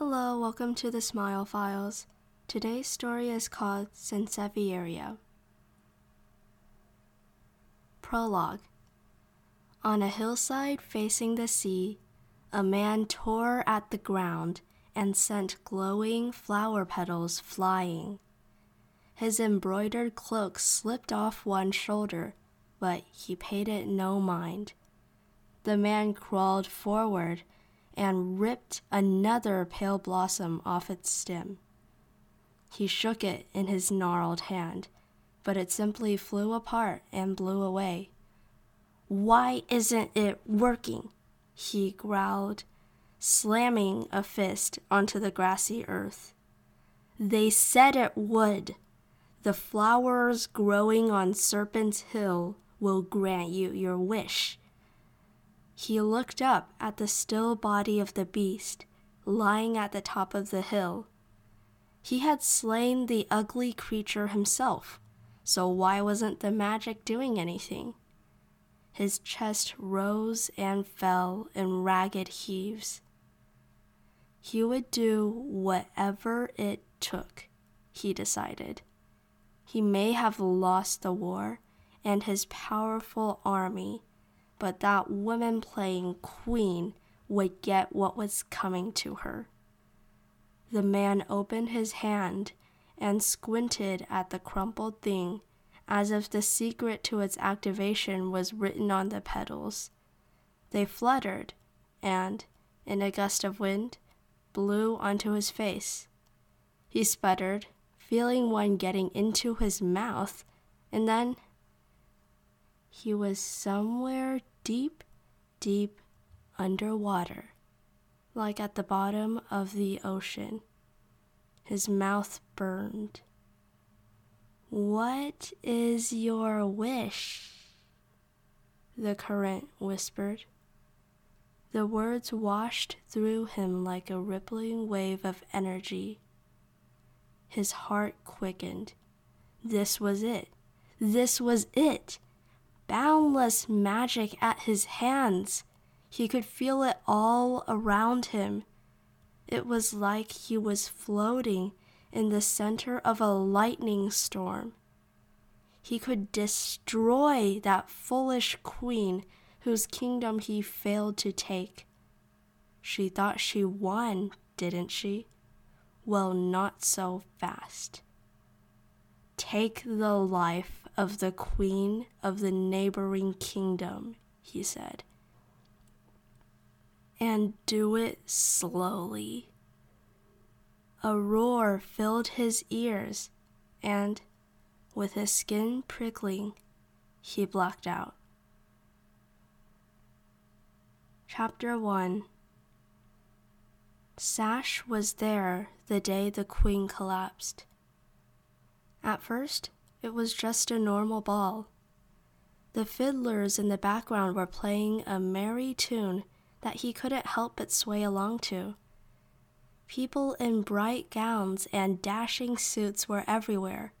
Hello, welcome to the Smile Files. Today's story is called Sansevieria. Prologue On a hillside facing the sea, a man tore at the ground and sent glowing flower petals flying. His embroidered cloak slipped off one shoulder, but he paid it no mind. The man crawled forward and ripped another pale blossom off its stem. He shook it in his gnarled hand, but it simply flew apart and blew away. Why isn't it working? he growled, slamming a fist onto the grassy earth. They said it would. The flowers growing on Serpent's Hill will grant you your wish. He looked up at the still body of the beast lying at the top of the hill. He had slain the ugly creature himself, so why wasn't the magic doing anything? His chest rose and fell in ragged heaves. He would do whatever it took, he decided. He may have lost the war and his powerful army but that woman playing queen would get what was coming to her. The man opened his hand and squinted at the crumpled thing as if the secret to its activation was written on the petals. They fluttered and, in a gust of wind, blew onto his face. He sputtered, feeling one getting into his mouth, and then he was somewhere deep, deep underwater, like at the bottom of the ocean. His mouth burned. What is your wish? The current whispered. The words washed through him like a rippling wave of energy. His heart quickened. This was it. This was it boundless magic at his hands. He could feel it all around him. It was like he was floating in the center of a lightning storm. He could destroy that foolish queen whose kingdom he failed to take. She thought she won, didn't she? Well, not so fast. Take the life of the queen of the neighboring kingdom, he said. And do it slowly. A roar filled his ears, and, with his skin prickling, he blacked out. Chapter 1 Sash was there the day the queen collapsed. At first, it was just a normal ball. The fiddlers in the background were playing a merry tune that he couldn't help but sway along to. People in bright gowns and dashing suits were everywhere,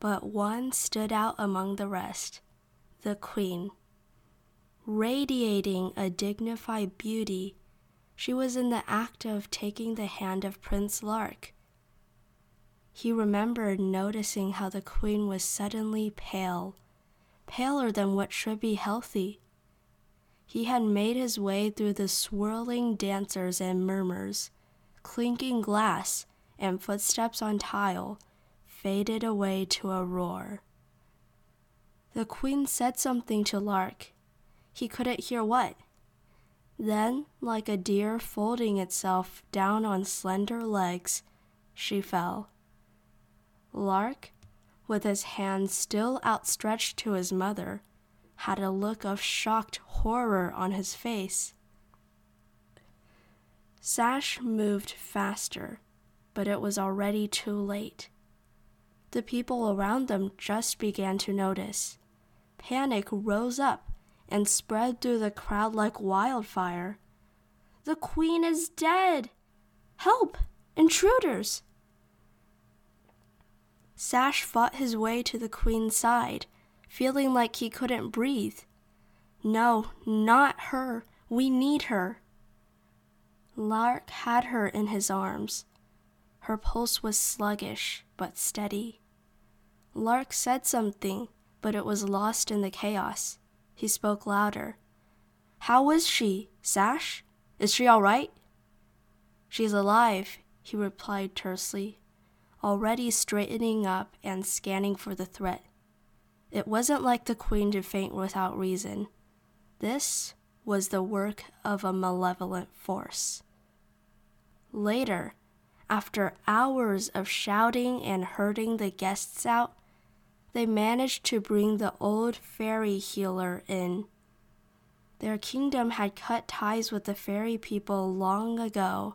but one stood out among the rest the Queen. Radiating a dignified beauty, she was in the act of taking the hand of Prince Lark he remembered noticing how the queen was suddenly pale, paler than what should be healthy. He had made his way through the swirling dancers and murmurs, clinking glass and footsteps on tile faded away to a roar. The queen said something to Lark. He couldn't hear what. Then, like a deer folding itself down on slender legs, she fell. Lark, with his hand still outstretched to his mother, had a look of shocked horror on his face. Sash moved faster, but it was already too late. The people around them just began to notice. Panic rose up and spread through the crowd like wildfire. The queen is dead! Help! Intruders! Sash fought his way to the queen's side, feeling like he couldn't breathe. No, not her. We need her. Lark had her in his arms. Her pulse was sluggish but steady. Lark said something, but it was lost in the chaos. He spoke louder. How is she, Sash? Is she all right? She's alive, he replied tersely, already straightening up and scanning for the threat. It wasn't like the queen to faint without reason. This was the work of a malevolent force. Later, after hours of shouting and herding the guests out, they managed to bring the old fairy healer in. Their kingdom had cut ties with the fairy people long ago,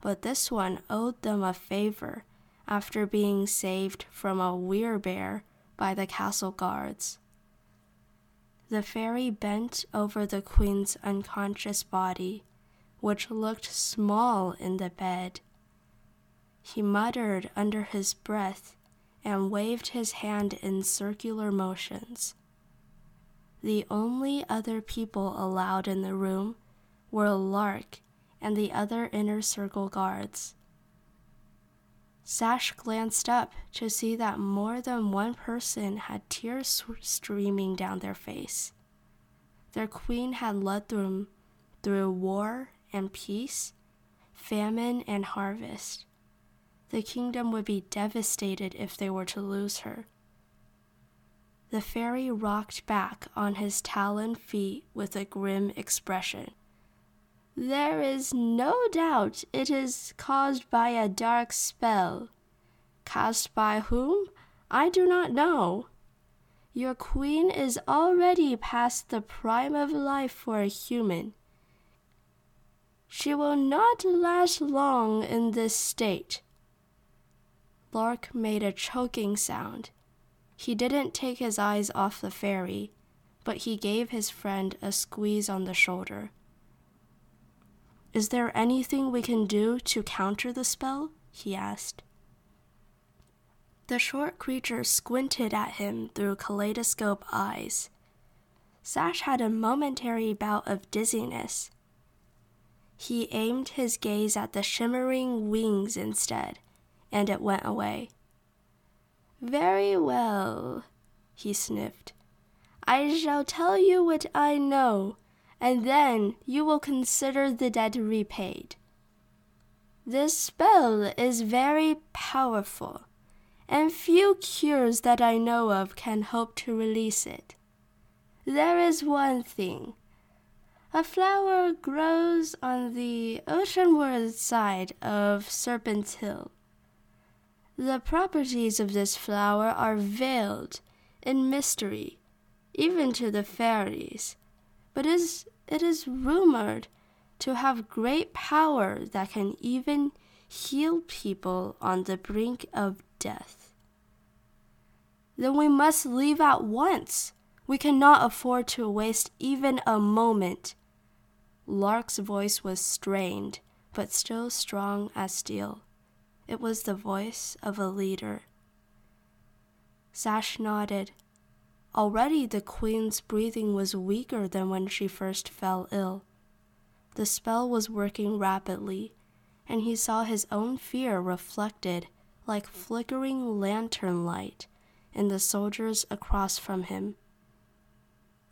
but this one owed them a favor after being saved from a werebear by the castle guards. The fairy bent over the queen's unconscious body, which looked small in the bed. He muttered under his breath and waved his hand in circular motions. The only other people allowed in the room were Lark and the other inner circle guards. Sash glanced up to see that more than one person had tears streaming down their face. Their queen had led them through war and peace, famine and harvest. The kingdom would be devastated if they were to lose her. The fairy rocked back on his taloned feet with a grim expression. There is no doubt it is caused by a dark spell. Cast by whom? I do not know. Your queen is already past the prime of life for a human. She will not last long in this state. Lark made a choking sound. He didn't take his eyes off the fairy, but he gave his friend a squeeze on the shoulder. Is there anything we can do to counter the spell? he asked. The short creature squinted at him through kaleidoscope eyes. Sash had a momentary bout of dizziness. He aimed his gaze at the shimmering wings instead, and it went away. Very well, he sniffed. I shall tell you what I know and then you will consider the debt repaid. This spell is very powerful, and few cures that I know of can hope to release it. There is one thing. A flower grows on the oceanward side of Serpent Hill. The properties of this flower are veiled in mystery, even to the fairies but is, it is rumored to have great power that can even heal people on the brink of death. Then we must leave at once. We cannot afford to waste even a moment. Lark's voice was strained, but still strong as steel. It was the voice of a leader. Sash nodded. Already the queen's breathing was weaker than when she first fell ill. The spell was working rapidly, and he saw his own fear reflected like flickering lantern light in the soldiers across from him.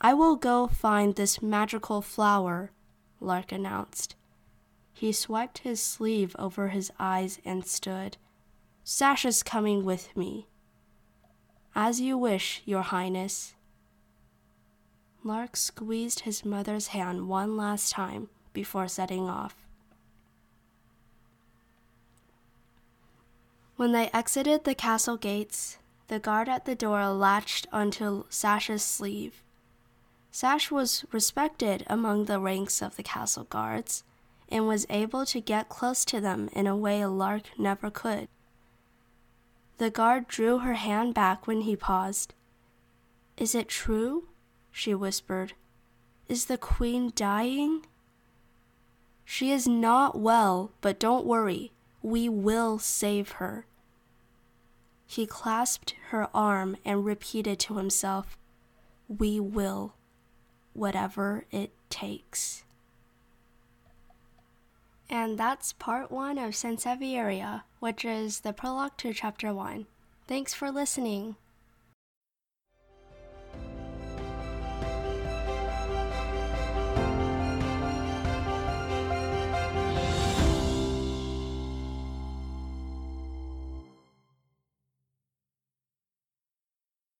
I will go find this magical flower, Lark announced. He swiped his sleeve over his eyes and stood. Sash's coming with me. As you wish, Your Highness. Lark squeezed his mother's hand one last time before setting off. When they exited the castle gates, the guard at the door latched onto Sash's sleeve. Sash was respected among the ranks of the castle guards and was able to get close to them in a way Lark never could. The guard drew her hand back when he paused. Is it true? she whispered. Is the queen dying? She is not well, but don't worry. We will save her. He clasped her arm and repeated to himself, We will, whatever it takes. And that's part one of Sansevieria, which is the prologue to chapter one. Thanks for listening.